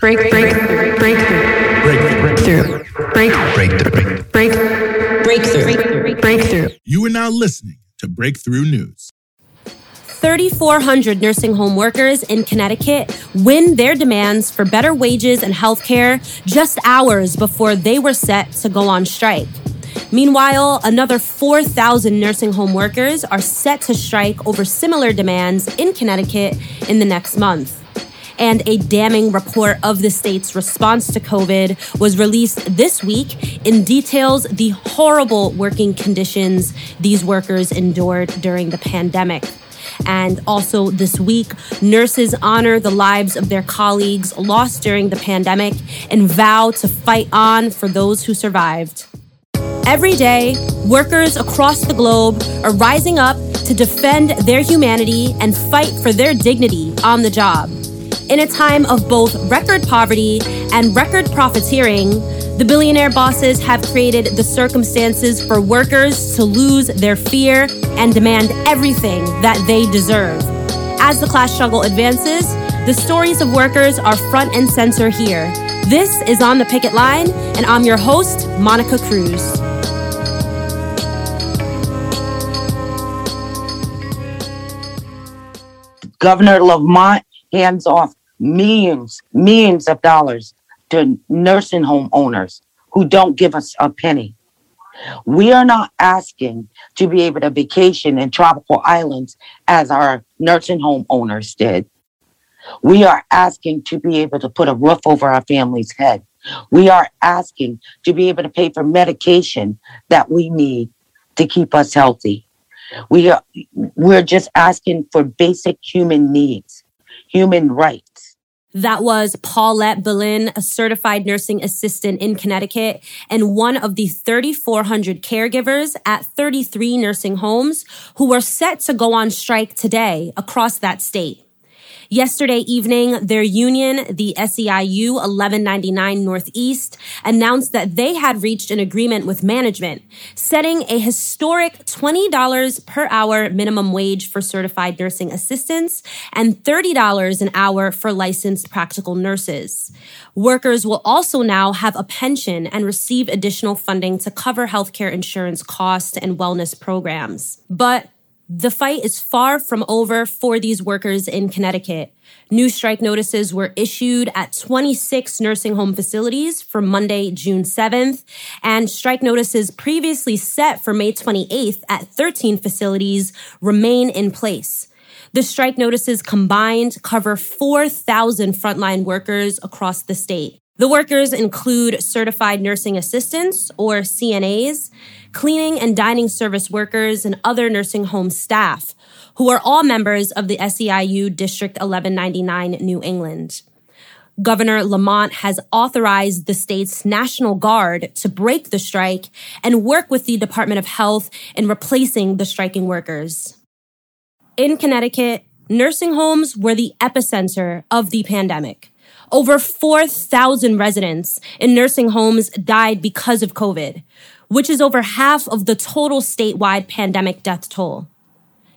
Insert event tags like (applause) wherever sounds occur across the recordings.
break, break, breakthrough, breakthrough, break, breakthrough, break, breakthrough, breakthrough. You are now listening to Breakthrough News. 3,400 nursing home workers in Connecticut win their demands for better wages and health care just hours before they were set to go on strike. Meanwhile, another 4,000 nursing home workers are set to strike over similar demands in Connecticut in the next month and a damning report of the state's response to COVID was released this week and details the horrible working conditions these workers endured during the pandemic. And also this week, nurses honor the lives of their colleagues lost during the pandemic and vow to fight on for those who survived. Every day, workers across the globe are rising up to defend their humanity and fight for their dignity on the job. In a time of both record poverty and record profiteering, the billionaire bosses have created the circumstances for workers to lose their fear and demand everything that they deserve. As the class struggle advances, the stories of workers are front and center here. This is On the Picket Line, and I'm your host, Monica Cruz. Governor Lamont hands off millions, millions of dollars to nursing home owners who don't give us a penny. We are not asking to be able to vacation in tropical islands as our nursing home owners did. We are asking to be able to put a roof over our family's head. We are asking to be able to pay for medication that we need to keep us healthy. We are we're just asking for basic human needs, human rights. That was Paulette Bellin, a certified nursing assistant in Connecticut and one of the 3,400 caregivers at 33 nursing homes who were set to go on strike today across that state. Yesterday evening, their union, the SEIU 1199 Northeast, announced that they had reached an agreement with management, setting a historic $20 per hour minimum wage for certified nursing assistants and $30 an hour for licensed practical nurses. Workers will also now have a pension and receive additional funding to cover healthcare insurance costs and wellness programs. But the fight is far from over for these workers in Connecticut. New strike notices were issued at 26 nursing home facilities for Monday, June 7th, and strike notices previously set for May 28th at 13 facilities remain in place. The strike notices combined cover 4,000 frontline workers across the state. The workers include certified nursing assistants or CNAs, cleaning and dining service workers, and other nursing home staff, who are all members of the SEIU District 1199 New England. Governor Lamont has authorized the state's National Guard to break the strike and work with the Department of Health in replacing the striking workers. In Connecticut, nursing homes were the epicenter of the pandemic. Over 4,000 residents in nursing homes died because of COVID, which is over half of the total statewide pandemic death toll.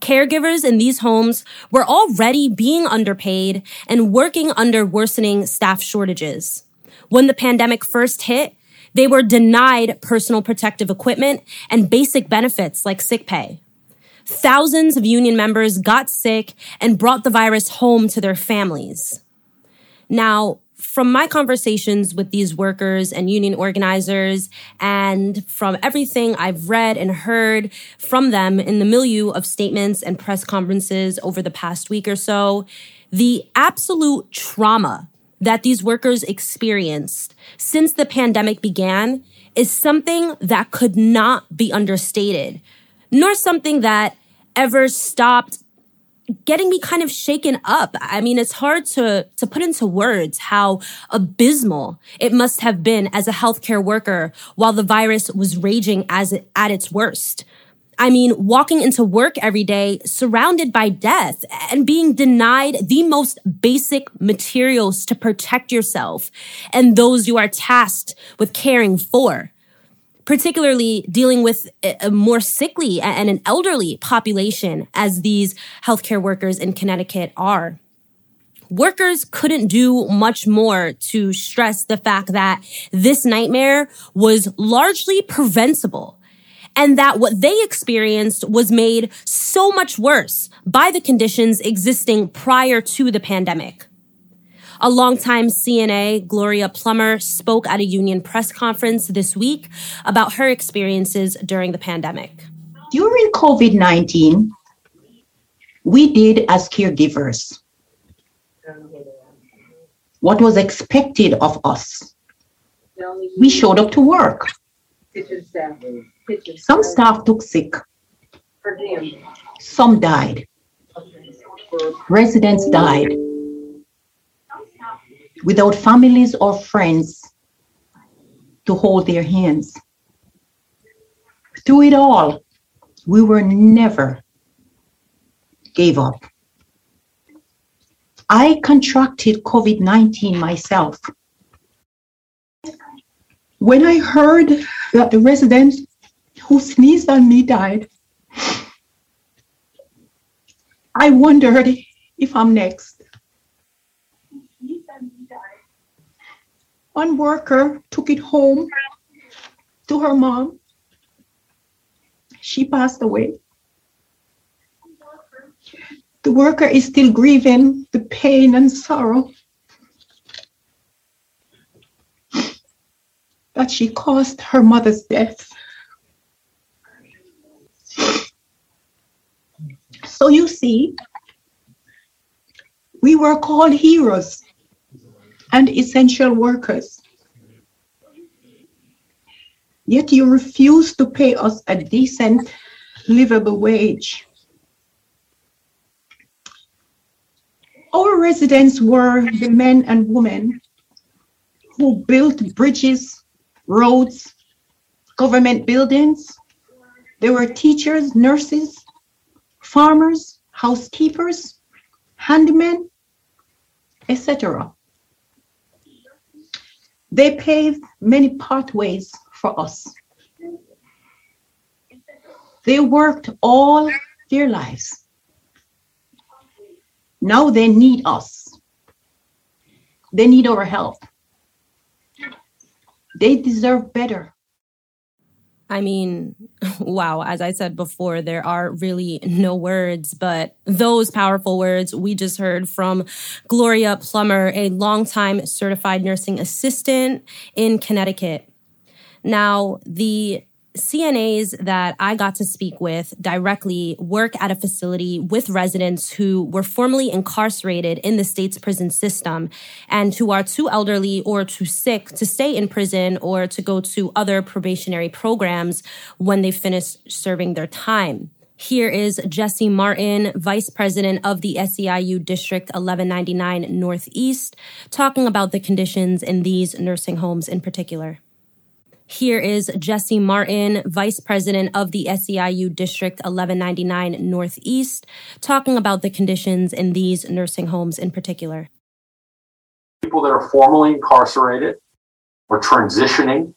Caregivers in these homes were already being underpaid and working under worsening staff shortages. When the pandemic first hit, they were denied personal protective equipment and basic benefits like sick pay. Thousands of union members got sick and brought the virus home to their families. Now, from my conversations with these workers and union organizers, and from everything I've read and heard from them in the milieu of statements and press conferences over the past week or so, the absolute trauma that these workers experienced since the pandemic began is something that could not be understated, nor something that ever stopped getting me kind of shaken up. I mean, it's hard to, to put into words how abysmal it must have been as a healthcare worker while the virus was raging as it, at its worst. I mean, walking into work every day surrounded by death and being denied the most basic materials to protect yourself and those you are tasked with caring for particularly dealing with a more sickly and an elderly population as these healthcare workers in Connecticut are. workers couldn't do much more to stress the fact that this nightmare was largely preventable and that what they experienced was made so much worse by the conditions existing prior to the pandemic. A longtime CNA, Gloria Plummer, spoke at a union press conference this week about her experiences during the pandemic. During COVID 19, we did as caregivers what was expected of us. We showed up to work. Some staff took sick. Some died. Residents died without families or friends to hold their hands. Through it all, we were never gave up. I contracted COVID 19 myself. When I heard that the resident who sneezed on me died, I wondered if I'm next. One worker took it home to her mom. She passed away. The worker is still grieving the pain and sorrow that she caused her mother's death. So you see, we were called heroes and essential workers. Yet you refuse to pay us a decent, livable wage. Our residents were the men and women who built bridges, roads, government buildings. They were teachers, nurses, farmers, housekeepers, handymen, etc. They paved many pathways for us. They worked all their lives. Now they need us. They need our help. They deserve better. I mean, (laughs) wow, as I said before, there are really no words, but those powerful words we just heard from Gloria Plummer, a longtime certified nursing assistant in Connecticut. Now, the CNAs that I got to speak with directly work at a facility with residents who were formerly incarcerated in the state's prison system and who are too elderly or too sick to stay in prison or to go to other probationary programs when they finish serving their time. Here is Jesse Martin, Vice President of the SEIU District 1199 Northeast, talking about the conditions in these nursing homes in particular. Here is Jesse Martin, Vice President of the SEIU District 1199 Northeast, talking about the conditions in these nursing homes in particular. People that are formerly incarcerated or transitioning,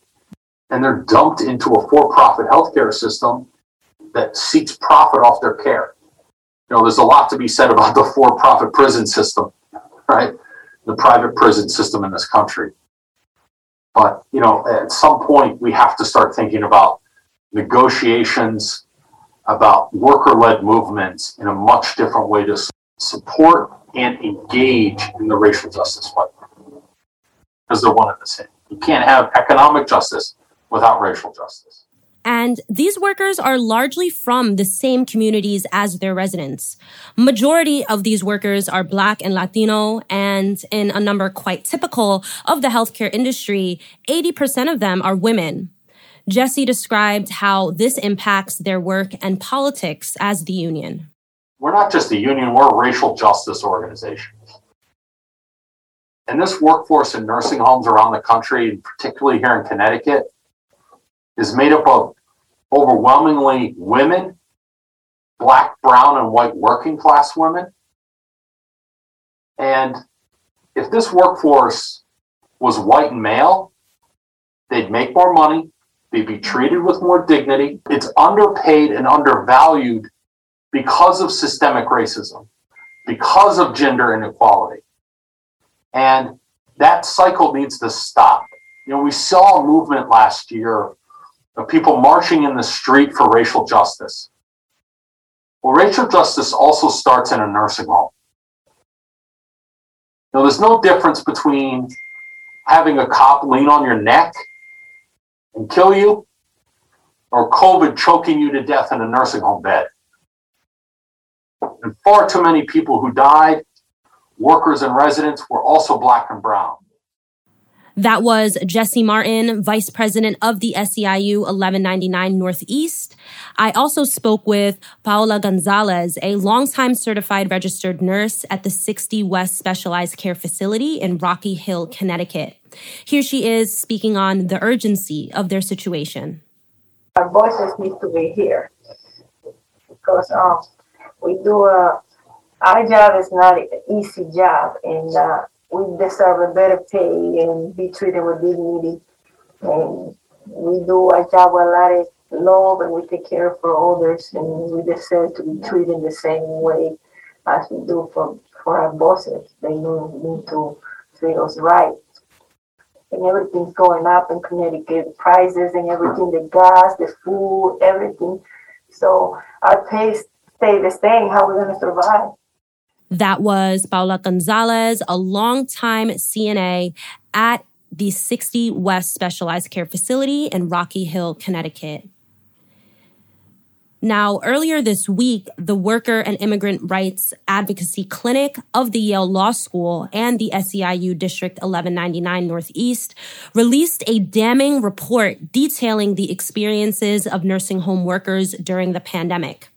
and they're dumped into a for profit healthcare system that seeks profit off their care. You know, there's a lot to be said about the for profit prison system, right? The private prison system in this country. But you know, at some point, we have to start thinking about negotiations, about worker-led movements in a much different way to support and engage in the racial justice fight because they're one and the same. You can't have economic justice without racial justice. And these workers are largely from the same communities as their residents. Majority of these workers are Black and Latino, and in a number quite typical of the healthcare industry, 80% of them are women. Jesse described how this impacts their work and politics as the union. We're not just a union, we're a racial justice organization. And this workforce in nursing homes around the country, particularly here in Connecticut, is made up of overwhelmingly women, black, brown, and white working class women. And if this workforce was white and male, they'd make more money, they'd be treated with more dignity. It's underpaid and undervalued because of systemic racism, because of gender inequality. And that cycle needs to stop. You know, we saw a movement last year of people marching in the street for racial justice. Well, racial justice also starts in a nursing home. Now, there's no difference between having a cop lean on your neck and kill you or COVID choking you to death in a nursing home bed. And far too many people who died, workers and residents, were also black and brown. That was Jesse Martin, Vice President of the SEIU 1199 Northeast. I also spoke with Paola Gonzalez, a longtime certified registered nurse at the 60 West Specialized Care Facility in Rocky Hill, Connecticut. Here she is speaking on the urgency of their situation. Our voices need to be here because um, we do a, our job is not an easy job and uh, we deserve a better pay and be treated with dignity. And we do our job with a lot of love and we take care for others and we deserve to be treated the same way as we do for, for our bosses. They need to treat us right. And everything's going up in Connecticut, prices and everything, the gas, the food, everything. So our pay stay the same. How are we going to survive? That was Paula Gonzalez, a longtime CNA at the 60 West Specialized Care Facility in Rocky Hill, Connecticut. Now, earlier this week, the Worker and Immigrant Rights Advocacy Clinic of the Yale Law School and the SEIU District 1199 Northeast released a damning report detailing the experiences of nursing home workers during the pandemic.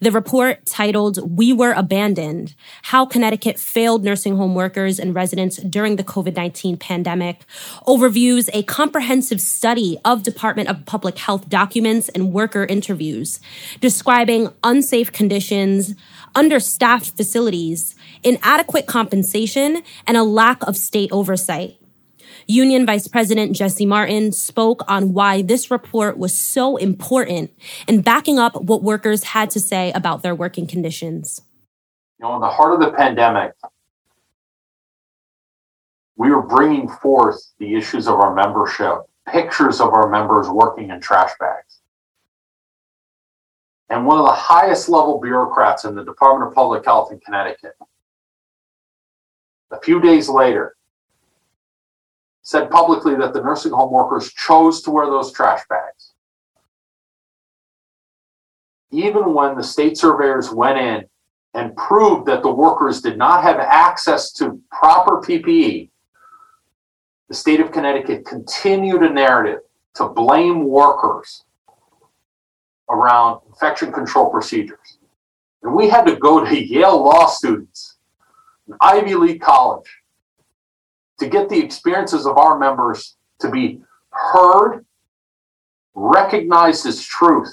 The report titled We Were Abandoned How Connecticut Failed Nursing Home Workers and Residents During the COVID 19 Pandemic overviews a comprehensive study of Department of Public Health documents and worker interviews, describing unsafe conditions, understaffed facilities, inadequate compensation, and a lack of state oversight. Union Vice President Jesse Martin spoke on why this report was so important in backing up what workers had to say about their working conditions. You know, in the heart of the pandemic, we were bringing forth the issues of our membership, pictures of our members working in trash bags. And one of the highest level bureaucrats in the Department of Public Health in Connecticut, a few days later, said publicly that the nursing home workers chose to wear those trash bags. Even when the state surveyors went in and proved that the workers did not have access to proper PPE, the state of Connecticut continued a narrative to blame workers around infection control procedures. And we had to go to (laughs) Yale law students, an Ivy League college, to get the experiences of our members to be heard, recognized as truth.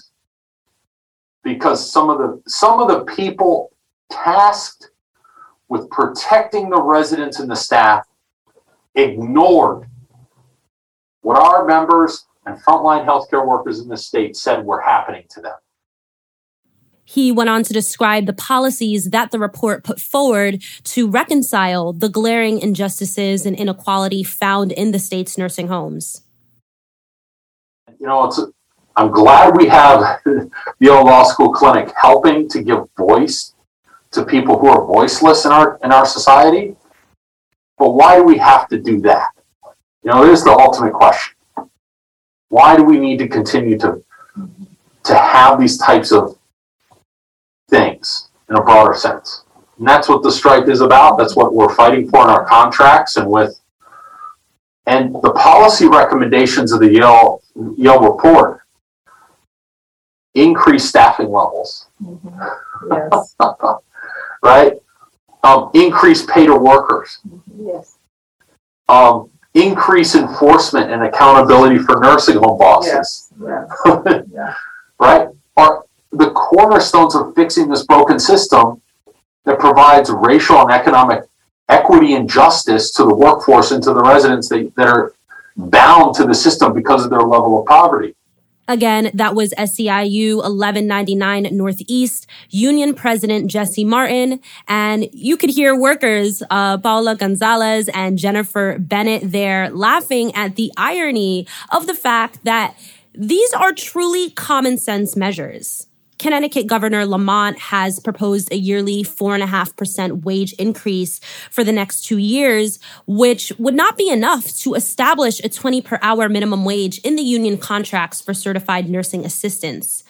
Because some of the some of the people tasked with protecting the residents and the staff ignored what our members and frontline healthcare workers in the state said were happening to them. He went on to describe the policies that the report put forward to reconcile the glaring injustices and inequality found in the state's nursing homes. You know, it's, I'm glad we have (laughs) the Yale Law School Clinic helping to give voice to people who are voiceless in our in our society. But why do we have to do that? You know, here's the ultimate question. Why do we need to continue to to have these types of things in a broader sense. And that's what the strike is about. That's what we're fighting for in our contracts and with and the policy recommendations of the Yale Yale report increase staffing levels. Mm-hmm. Yes. (laughs) right? Um, increase pay to workers. Yes. Um, increase enforcement and accountability for nursing home bosses. Yes. Yeah. (laughs) right? Are the cornerstones of fixing this broken system that provides racial and economic equity and justice to the workforce and to the residents that, that are bound to the system because of their level of poverty. Again, that was SEIU 1199 Northeast Union President Jesse Martin. And you could hear workers, uh, Paula Gonzalez and Jennifer Bennett there laughing at the irony of the fact that these are truly common sense measures. Connecticut Governor Lamont has proposed a yearly 4.5% wage increase for the next two years, which would not be enough to establish a 20 per hour minimum wage in the union contracts for certified nursing assistants.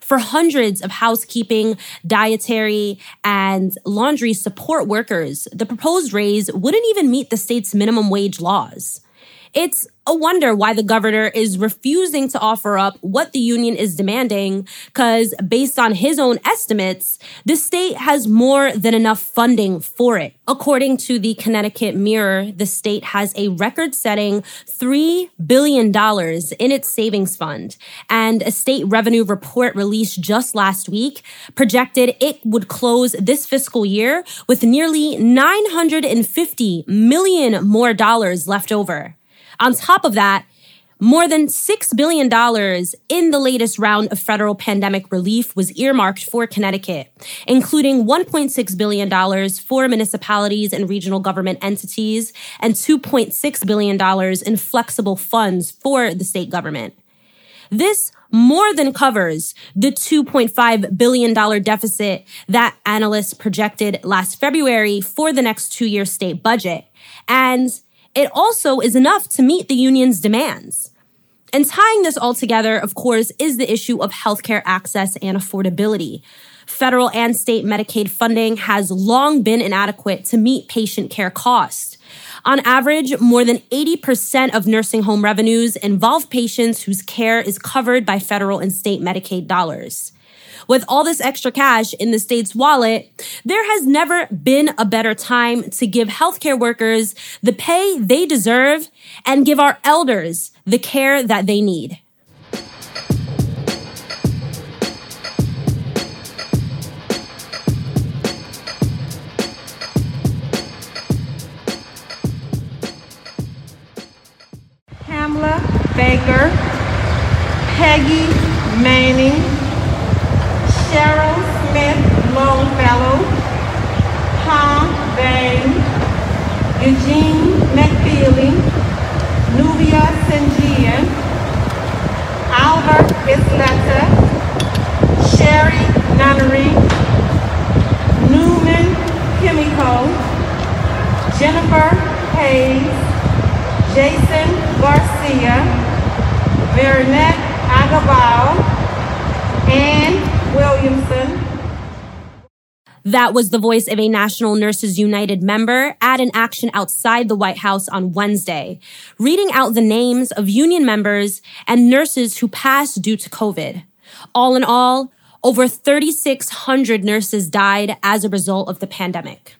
For hundreds of housekeeping, dietary, and laundry support workers, the proposed raise wouldn't even meet the state's minimum wage laws. It's a wonder why the governor is refusing to offer up what the union is demanding, because based on his own estimates, the state has more than enough funding for it. According to the Connecticut Mirror, the state has a record setting $3 billion in its savings fund. And a state revenue report released just last week projected it would close this fiscal year with nearly 950 million more dollars left over. On top of that, more than $6 billion in the latest round of federal pandemic relief was earmarked for Connecticut, including $1.6 billion for municipalities and regional government entities and $2.6 billion in flexible funds for the state government. This more than covers the $2.5 billion deficit that analysts projected last February for the next two year state budget. And it also is enough to meet the union's demands. And tying this all together, of course, is the issue of healthcare access and affordability. Federal and state Medicaid funding has long been inadequate to meet patient care costs. On average, more than 80% of nursing home revenues involve patients whose care is covered by federal and state Medicaid dollars. With all this extra cash in the state's wallet, there has never been a better time to give healthcare workers the pay they deserve and give our elders the care that they need. Pamela Baker, Peggy Manning, Cheryl Smith Longfellow, Tom Bain, Eugene McFeely, Nubia Sanjian, Albert Isleta, Sherry Nunnery, Newman Kimiko, Jennifer Hayes, Jason Garcia, Veronette Agabal, and Williamson. That was the voice of a National Nurses United member at an action outside the White House on Wednesday, reading out the names of union members and nurses who passed due to COVID. All in all, over 3,600 nurses died as a result of the pandemic.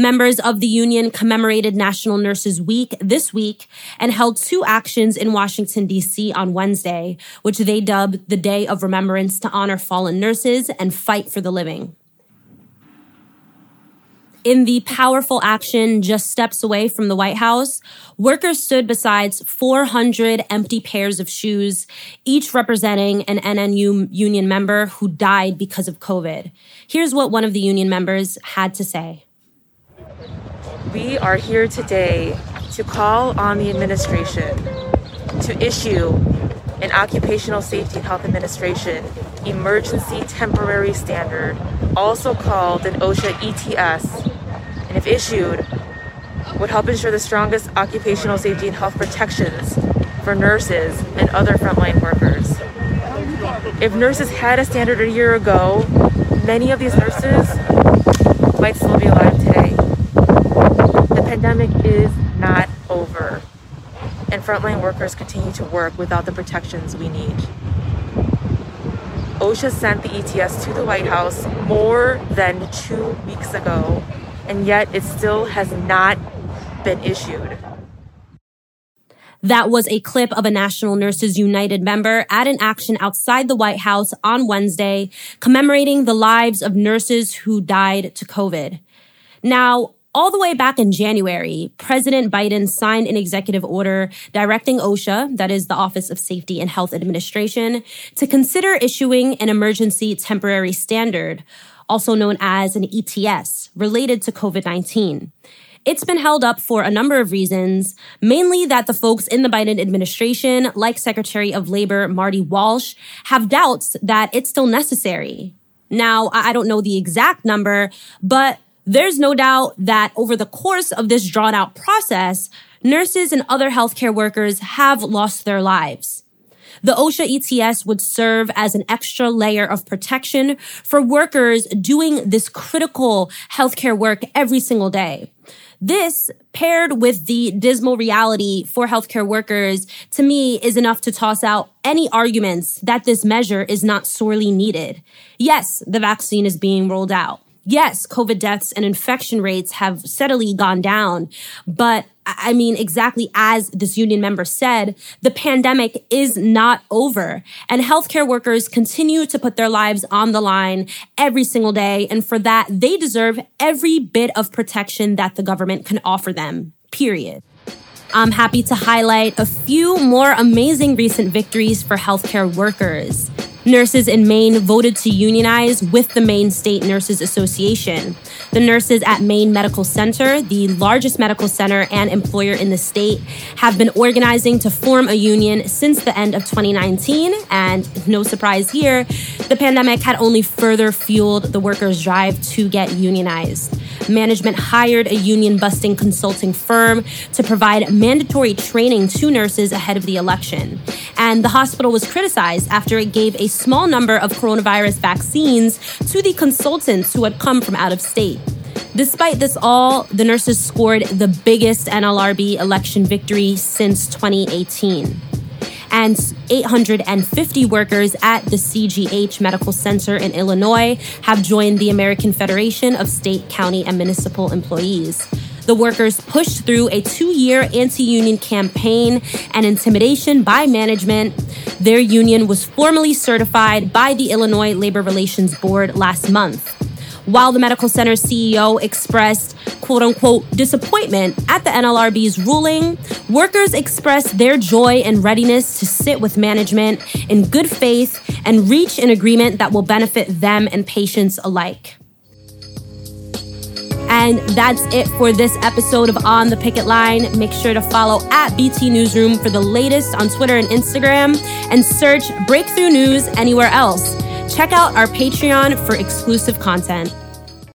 Members of the union commemorated National Nurses Week this week and held two actions in Washington, D.C. on Wednesday, which they dubbed the Day of Remembrance to honor fallen nurses and fight for the living. In the powerful action just steps away from the White House, workers stood beside 400 empty pairs of shoes, each representing an NNU union member who died because of COVID. Here's what one of the union members had to say. We are here today to call on the administration to issue an Occupational Safety and Health Administration Emergency Temporary Standard, also called an OSHA ETS, and if issued, would help ensure the strongest occupational safety and health protections for nurses and other frontline workers. If nurses had a standard a year ago, many of these nurses might still be alive today pandemic is not over, and frontline workers continue to work without the protections we need. OSHA sent the ETS to the White House more than two weeks ago, and yet it still has not been issued. That was a clip of a National Nurses United member at an action outside the White House on Wednesday, commemorating the lives of nurses who died to COVID. Now, All the way back in January, President Biden signed an executive order directing OSHA, that is the Office of Safety and Health Administration, to consider issuing an emergency temporary standard, also known as an ETS, related to COVID 19. It's been held up for a number of reasons, mainly that the folks in the Biden administration, like Secretary of Labor Marty Walsh, have doubts that it's still necessary. Now, I don't know the exact number, but there's no doubt that over the course of this drawn out process, nurses and other healthcare workers have lost their lives. The OSHA ETS would serve as an extra layer of protection for workers doing this critical healthcare work every single day. This paired with the dismal reality for healthcare workers to me is enough to toss out any arguments that this measure is not sorely needed. Yes, the vaccine is being rolled out. Yes, COVID deaths and infection rates have steadily gone down, but I mean, exactly as this union member said, the pandemic is not over and healthcare workers continue to put their lives on the line every single day. And for that, they deserve every bit of protection that the government can offer them, period. I'm happy to highlight a few more amazing recent victories for healthcare workers. Nurses in Maine voted to unionize with the Maine State Nurses Association. The nurses at Maine Medical Center, the largest medical center and employer in the state, have been organizing to form a union since the end of 2019. And no surprise here, the pandemic had only further fueled the workers' drive to get unionized. Management hired a union busting consulting firm to provide mandatory training to nurses ahead of the election. And the hospital was criticized after it gave a small number of coronavirus vaccines to the consultants who had come from out of state. Despite this all, the nurses scored the biggest NLRB election victory since 2018 and 850 workers at the CGH Medical Center in Illinois have joined the American Federation of State, County, and Municipal Employees. The workers pushed through a two year anti union campaign and intimidation by management. Their union was formally certified by the Illinois Labor Relations Board last month. While the medical center CEO expressed quote unquote disappointment at the NLRB's ruling, workers expressed their joy and readiness to sit with management in good faith and reach an agreement that will benefit them and patients alike. And that's it for this episode of On the Picket Line. Make sure to follow at BT Newsroom for the latest on Twitter and Instagram and search Breakthrough News anywhere else. Check out our Patreon for exclusive content.